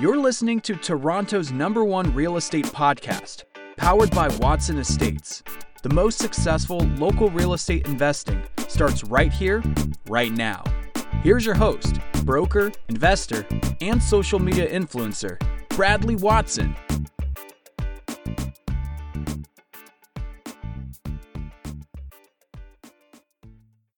You're listening to Toronto's number one real estate podcast, powered by Watson Estates. The most successful local real estate investing starts right here, right now. Here's your host, broker, investor, and social media influencer, Bradley Watson.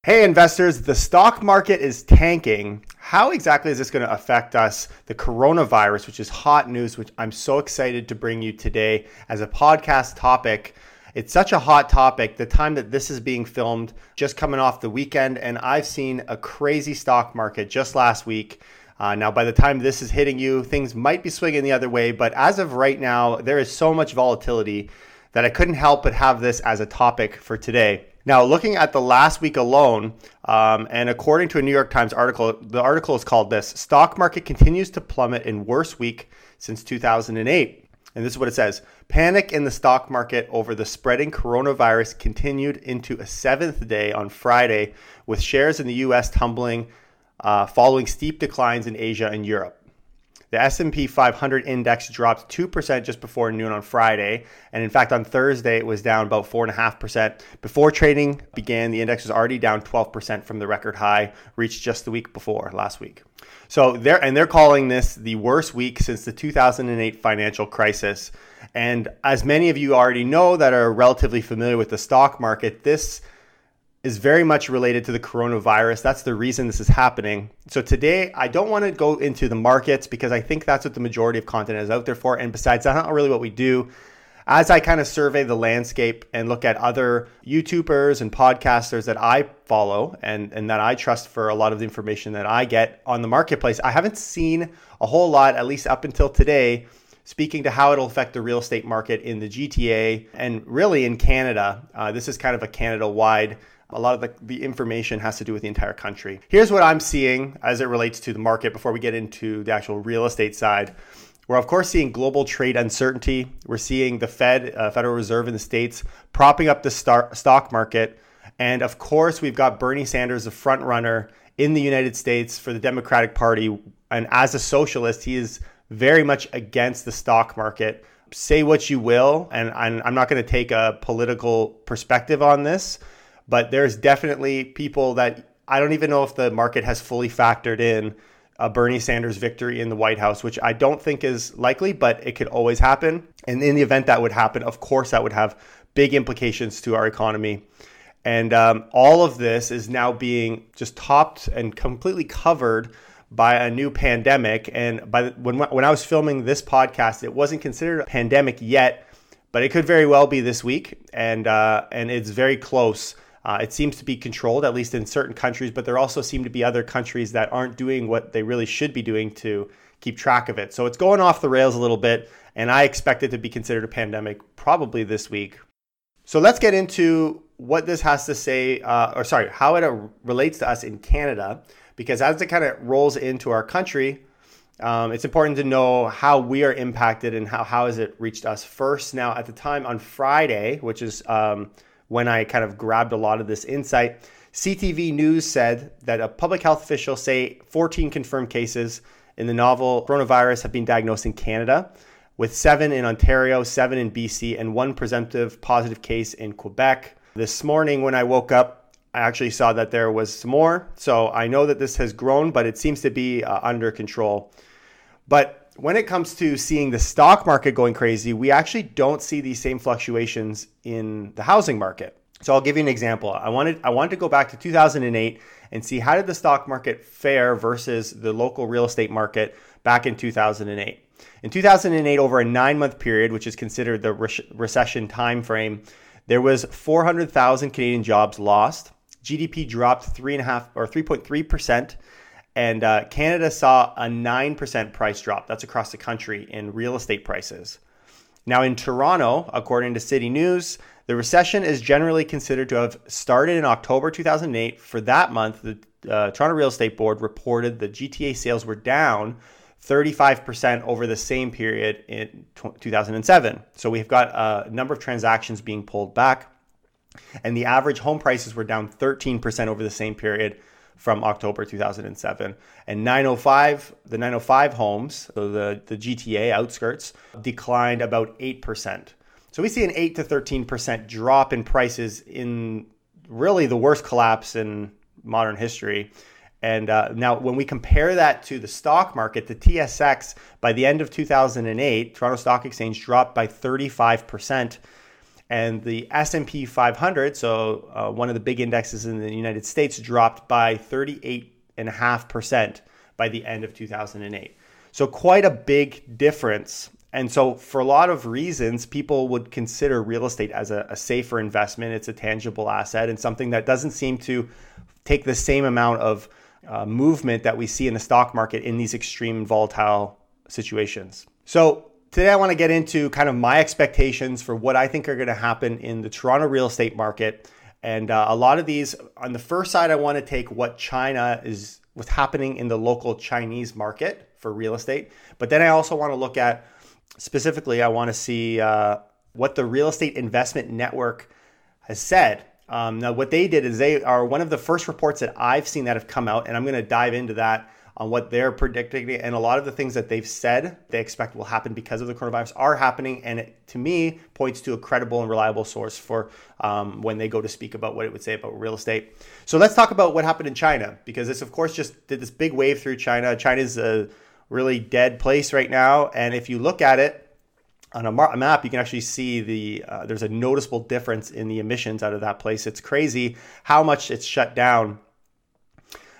Hey investors, the stock market is tanking. How exactly is this going to affect us? The coronavirus, which is hot news, which I'm so excited to bring you today as a podcast topic. It's such a hot topic. The time that this is being filmed, just coming off the weekend, and I've seen a crazy stock market just last week. Uh, now, by the time this is hitting you, things might be swinging the other way, but as of right now, there is so much volatility that I couldn't help but have this as a topic for today. Now, looking at the last week alone, um, and according to a New York Times article, the article is called this Stock Market Continues to Plummet in Worst Week Since 2008. And this is what it says Panic in the stock market over the spreading coronavirus continued into a seventh day on Friday, with shares in the US tumbling uh, following steep declines in Asia and Europe. The S&P 500 index dropped 2% just before noon on Friday, and in fact on Thursday it was down about 4.5%. Before trading began, the index was already down 12% from the record high reached just the week before, last week. So they're and they're calling this the worst week since the 2008 financial crisis. And as many of you already know that are relatively familiar with the stock market, this is very much related to the coronavirus. That's the reason this is happening. So today, I don't want to go into the markets because I think that's what the majority of content is out there for. And besides, that's not really what we do. As I kind of survey the landscape and look at other YouTubers and podcasters that I follow and, and that I trust for a lot of the information that I get on the marketplace, I haven't seen a whole lot, at least up until today, speaking to how it'll affect the real estate market in the GTA and really in Canada. Uh, this is kind of a Canada wide a lot of the, the information has to do with the entire country. Here's what I'm seeing as it relates to the market before we get into the actual real estate side. We're of course seeing global trade uncertainty. We're seeing the Fed, uh, Federal Reserve in the states, propping up the star- stock market, and of course we've got Bernie Sanders, the front runner in the United States for the Democratic Party, and as a socialist, he is very much against the stock market. Say what you will, and I'm not going to take a political perspective on this, but there's definitely people that I don't even know if the market has fully factored in a Bernie Sanders victory in the White House, which I don't think is likely, but it could always happen. And in the event that would happen, of course, that would have big implications to our economy. And um, all of this is now being just topped and completely covered by a new pandemic. And by the, when when I was filming this podcast, it wasn't considered a pandemic yet, but it could very well be this week, and uh, and it's very close. Uh, it seems to be controlled, at least in certain countries, but there also seem to be other countries that aren't doing what they really should be doing to keep track of it. So it's going off the rails a little bit, and I expect it to be considered a pandemic probably this week. So let's get into what this has to say, uh, or sorry, how it uh, relates to us in Canada, because as it kind of rolls into our country, um, it's important to know how we are impacted and how, how has it reached us first. Now, at the time on Friday, which is um, when I kind of grabbed a lot of this insight. CTV News said that a public health official say 14 confirmed cases in the novel coronavirus have been diagnosed in Canada, with seven in Ontario, seven in BC, and one presumptive positive case in Quebec. This morning, when I woke up, I actually saw that there was some more. So I know that this has grown, but it seems to be uh, under control. But when it comes to seeing the stock market going crazy, we actually don't see these same fluctuations in the housing market. So I'll give you an example. I wanted I wanted to go back to 2008 and see how did the stock market fare versus the local real estate market back in 2008. In 2008, over a nine-month period, which is considered the re- recession timeframe, there was 400,000 Canadian jobs lost. GDP dropped three and a half or 3.3 percent and uh, Canada saw a 9% price drop. That's across the country in real estate prices. Now, in Toronto, according to City News, the recession is generally considered to have started in October 2008. For that month, the uh, Toronto Real Estate Board reported the GTA sales were down 35% over the same period in 2007. So we've got a number of transactions being pulled back, and the average home prices were down 13% over the same period from October 2007. And 905, the 905 homes, so the, the GTA outskirts, declined about 8%. So we see an 8 to 13% drop in prices in really the worst collapse in modern history. And uh, now, when we compare that to the stock market, the TSX by the end of 2008, Toronto Stock Exchange dropped by 35 percent and the S&P 500, so uh, one of the big indexes in the United States, dropped by 38.5% by the end of 2008. So quite a big difference. And so for a lot of reasons, people would consider real estate as a, a safer investment. It's a tangible asset and something that doesn't seem to take the same amount of uh, movement that we see in the stock market in these extreme volatile situations. So Today, I want to get into kind of my expectations for what I think are going to happen in the Toronto real estate market. And uh, a lot of these, on the first side, I want to take what China is, what's happening in the local Chinese market for real estate. But then I also want to look at specifically, I want to see uh, what the real estate investment network has said. Um, now, what they did is they are one of the first reports that I've seen that have come out, and I'm going to dive into that on what they're predicting. And a lot of the things that they've said they expect will happen because of the coronavirus are happening. And it, to me, points to a credible and reliable source for um, when they go to speak about what it would say about real estate. So let's talk about what happened in China because this, of course, just did this big wave through China. China's a really dead place right now. And if you look at it, on a, map, you can actually see the uh, there's a noticeable difference in the emissions out of that place. It's crazy how much it's shut down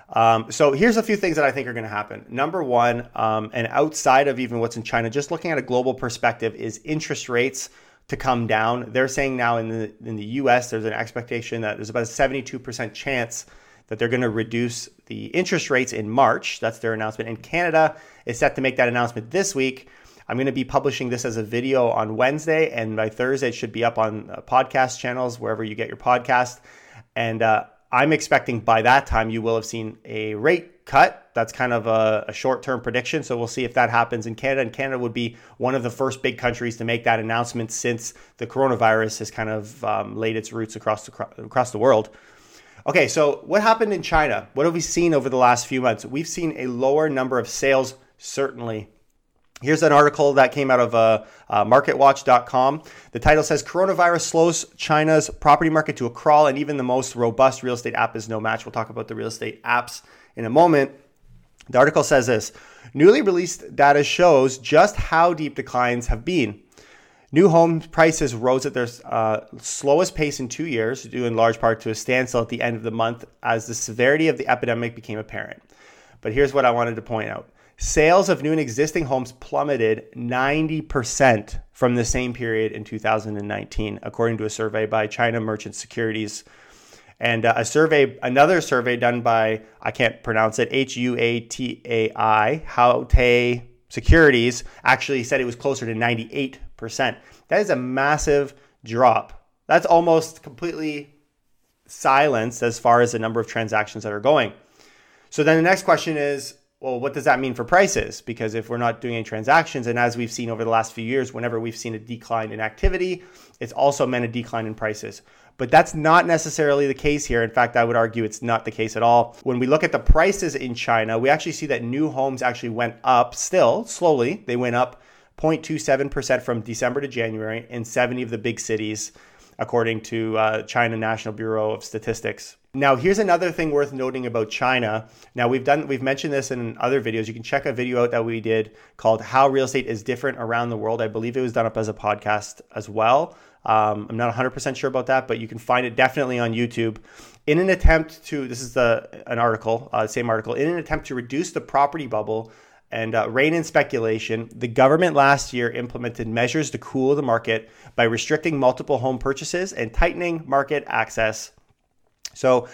um, so here's a few things that I think are going to happen. Number one, um, and outside of even what's in China, just looking at a global perspective, is interest rates to come down. They're saying now in the in the U.S. there's an expectation that there's about a 72% chance that they're going to reduce the interest rates in March. That's their announcement. And Canada is set to make that announcement this week. I'm going to be publishing this as a video on Wednesday, and by Thursday it should be up on uh, podcast channels wherever you get your podcast. And uh, I'm expecting by that time you will have seen a rate cut. That's kind of a, a short term prediction. So we'll see if that happens in Canada. And Canada would be one of the first big countries to make that announcement since the coronavirus has kind of um, laid its roots across the, across the world. Okay, so what happened in China? What have we seen over the last few months? We've seen a lower number of sales, certainly Here's an article that came out of uh, uh, MarketWatch.com. The title says Coronavirus slows China's property market to a crawl, and even the most robust real estate app is no match. We'll talk about the real estate apps in a moment. The article says this newly released data shows just how deep declines have been. New home prices rose at their uh, slowest pace in two years, due in large part to a standstill at the end of the month as the severity of the epidemic became apparent. But here's what I wanted to point out Sales of new and existing homes plummeted 90% from the same period in 2019, according to a survey by China Merchant Securities. And uh, a survey, another survey done by, I can't pronounce it, H U A T A I, Haotai Securities, actually said it was closer to 98%. That is a massive drop. That's almost completely silenced as far as the number of transactions that are going. So then the next question is well, what does that mean for prices? Because if we're not doing any transactions, and as we've seen over the last few years, whenever we've seen a decline in activity, it's also meant a decline in prices. But that's not necessarily the case here. In fact, I would argue it's not the case at all. When we look at the prices in China, we actually see that new homes actually went up still slowly. They went up 0.27% from December to January in 70 of the big cities, according to uh, China National Bureau of Statistics. Now, here's another thing worth noting about China. Now, we've done we've mentioned this in other videos. You can check a video out that we did called "How Real Estate is Different Around the World." I believe it was done up as a podcast as well. Um, I'm not 100% sure about that, but you can find it definitely on YouTube. In an attempt to, this is the an article, uh, same article, in an attempt to reduce the property bubble and uh, rein in speculation, the government last year implemented measures to cool the market by restricting multiple home purchases and tightening market access so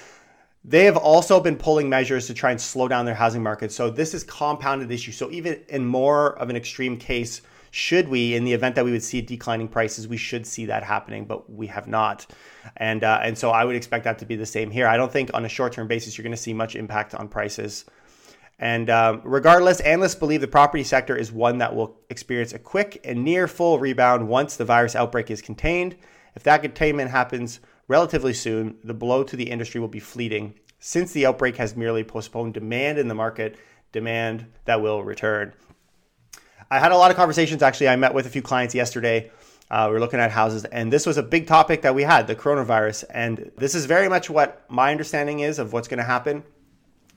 they have also been pulling measures to try and slow down their housing market. So this is compounded issue. So even in more of an extreme case, should we, in the event that we would see declining prices, we should see that happening, but we have not. And uh, and so I would expect that to be the same here. I don't think on a short term basis you're going to see much impact on prices. And um, regardless, analysts believe the property sector is one that will experience a quick and near full rebound once the virus outbreak is contained. If that containment happens relatively soon, the blow to the industry will be fleeting. since the outbreak has merely postponed demand in the market, demand that will return. I had a lot of conversations actually. I met with a few clients yesterday. Uh, we were looking at houses, and this was a big topic that we had the coronavirus. And this is very much what my understanding is of what's going to happen.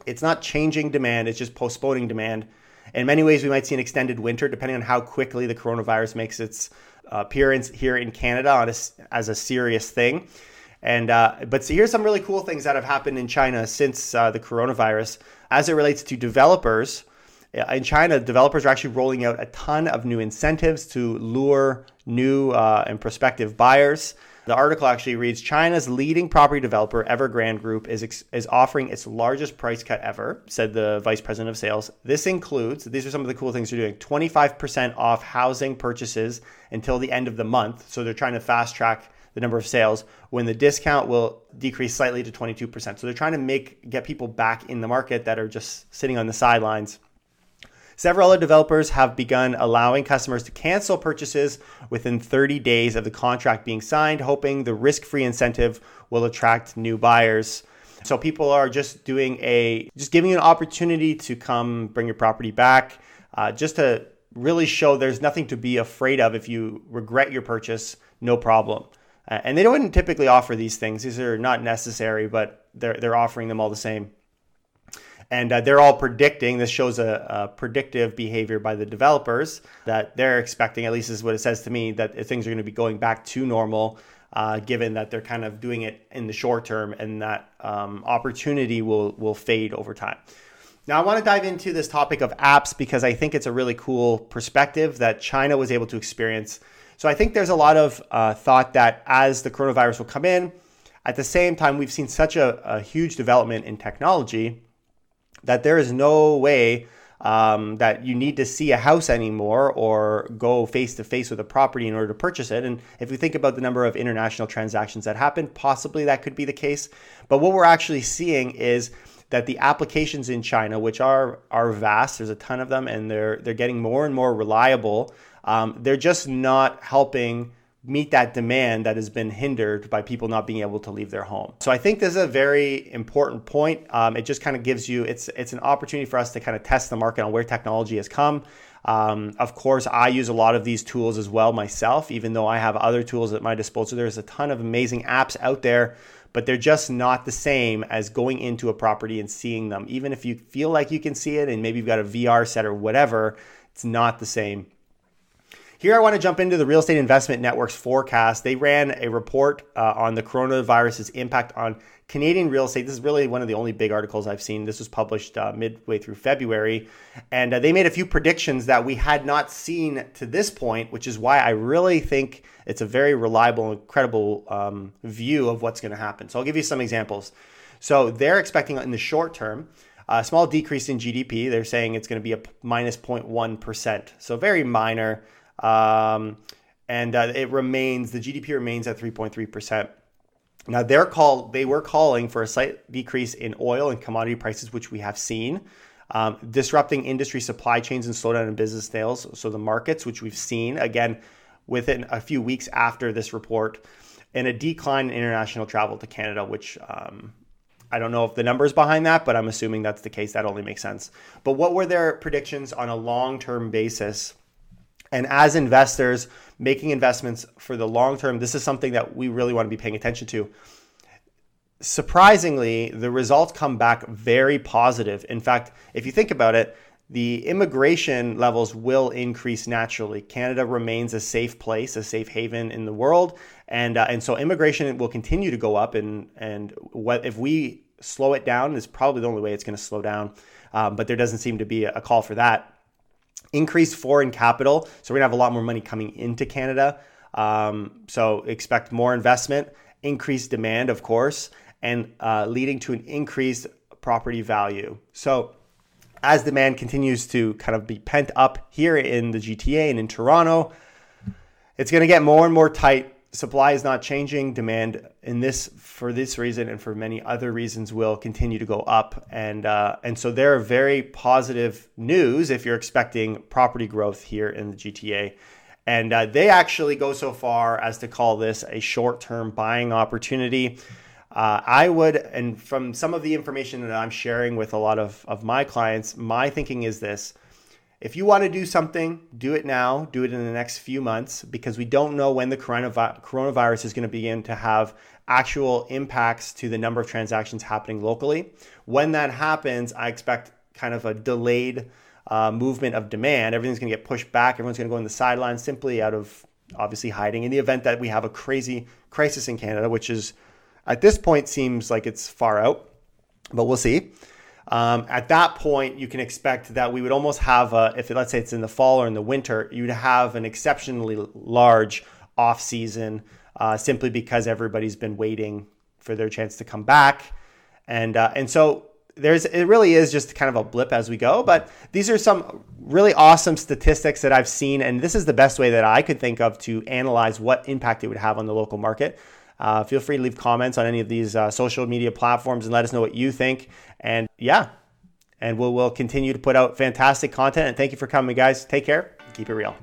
It's not changing demand, it's just postponing demand. In many ways, we might see an extended winter depending on how quickly the coronavirus makes its appearance here in Canada a, as a serious thing. And uh, but so here's some really cool things that have happened in China since uh, the coronavirus, as it relates to developers. Uh, in China, developers are actually rolling out a ton of new incentives to lure new uh, and prospective buyers. The article actually reads China's leading property developer, Evergrande Group, is, ex- is offering its largest price cut ever, said the vice president of sales. This includes, these are some of the cool things they're doing 25% off housing purchases until the end of the month. So they're trying to fast track the number of sales when the discount will decrease slightly to 22%. So they're trying to make get people back in the market that are just sitting on the sidelines. Several other developers have begun allowing customers to cancel purchases within 30 days of the contract being signed, hoping the risk free incentive will attract new buyers. So people are just doing a, just giving you an opportunity to come bring your property back, uh, just to really show there's nothing to be afraid of if you regret your purchase, no problem. Uh, and they don't typically offer these things. These are not necessary, but they're, they're offering them all the same and uh, they're all predicting this shows a, a, predictive behavior by the developers that they're expecting at least is what it says to me that things are going to be going back to normal uh, given that they're kind of doing it in the short term and that um, opportunity will will fade over time. Now i want to dive into this topic of apps because i think it's a really cool perspective that china was able to experience. So i think there's a lot of uh, thought that as the coronavirus will come in at the same time we've seen such a, a huge development in technology that there is no way um, that you need to see a house anymore or go face to face with a property in order to purchase it. And if we think about the number of international transactions that happen, possibly that could be the case. But what we're actually seeing is that the applications in China, which are are vast, there's a ton of them, and they're they're getting more and more reliable. Um, they're just not helping meet that demand that has been hindered by people not being able to leave their home. So I think this is a very important point. Um, it just kind of gives you it's it's an opportunity for us to kind of test the market on where technology has come. Um, of course, I use a lot of these tools as well myself, even though I have other tools at my disposal. There's a ton of amazing apps out there, but they're just not the same as going into a property and seeing them. Even if you feel like you can see it and maybe you've got a VR set or whatever, it's not the same. Here, I want to jump into the Real Estate Investment Network's forecast. They ran a report uh, on the coronavirus's impact on Canadian real estate. This is really one of the only big articles I've seen. This was published uh, midway through February. And uh, they made a few predictions that we had not seen to this point, which is why I really think it's a very reliable and credible um, view of what's going to happen. So I'll give you some examples. So they're expecting in the short term, a small decrease in GDP. They're saying it's going to be a minus 0.1%. So very minor. Um, and uh, it remains the GDP remains at 3.3 percent. Now they're called they were calling for a slight decrease in oil and commodity prices, which we have seen, um, disrupting industry supply chains and slowdown in business sales. So the markets, which we've seen again within a few weeks after this report, and a decline in international travel to Canada, which um, I don't know if the numbers behind that, but I'm assuming that's the case. That only makes sense. But what were their predictions on a long term basis? And as investors making investments for the long term, this is something that we really want to be paying attention to. Surprisingly, the results come back very positive. In fact, if you think about it, the immigration levels will increase naturally. Canada remains a safe place, a safe haven in the world, and uh, and so immigration will continue to go up. And and what if we slow it down? Is probably the only way it's going to slow down. Um, but there doesn't seem to be a call for that increased foreign capital. So we're gonna have a lot more money coming into Canada. Um, so expect more investment, increased demand, of course, and uh, leading to an increased property value. So as demand continues to kind of be pent up here in the GTA and in Toronto, it's going to get more and more tight supply is not changing. Demand in this for this reason and for many other reasons will continue to go up, and uh, and so there are very positive news if you're expecting property growth here in the GTA. And uh, they actually go so far as to call this a short-term buying opportunity. uh, I would, and from some of the information that I'm sharing with a lot of, of my clients, my thinking is this. If you want to do something, do it now, do it in the next few months, because we don't know when the coronavirus is going to begin to have actual impacts to the number of transactions happening locally. When that happens, I expect kind of a delayed uh, movement of demand. Everything's going to get pushed back. Everyone's going to go in the sidelines simply out of obviously hiding in the event that we have a crazy crisis in Canada, which is at this point seems like it's far out, but we'll see. Um, at that point, you can expect that we would almost have, a, if it, let's say it's in the fall or in the winter, you'd have an exceptionally large off season uh, simply because everybody's been waiting for their chance to come back, and uh, and so there's it really is just kind of a blip as we go. But these are some really awesome statistics that I've seen, and this is the best way that I could think of to analyze what impact it would have on the local market. Uh, feel free to leave comments on any of these uh, social media platforms and let us know what you think. And yeah, and we'll, we'll continue to put out fantastic content. And thank you for coming, guys. Take care. Keep it real.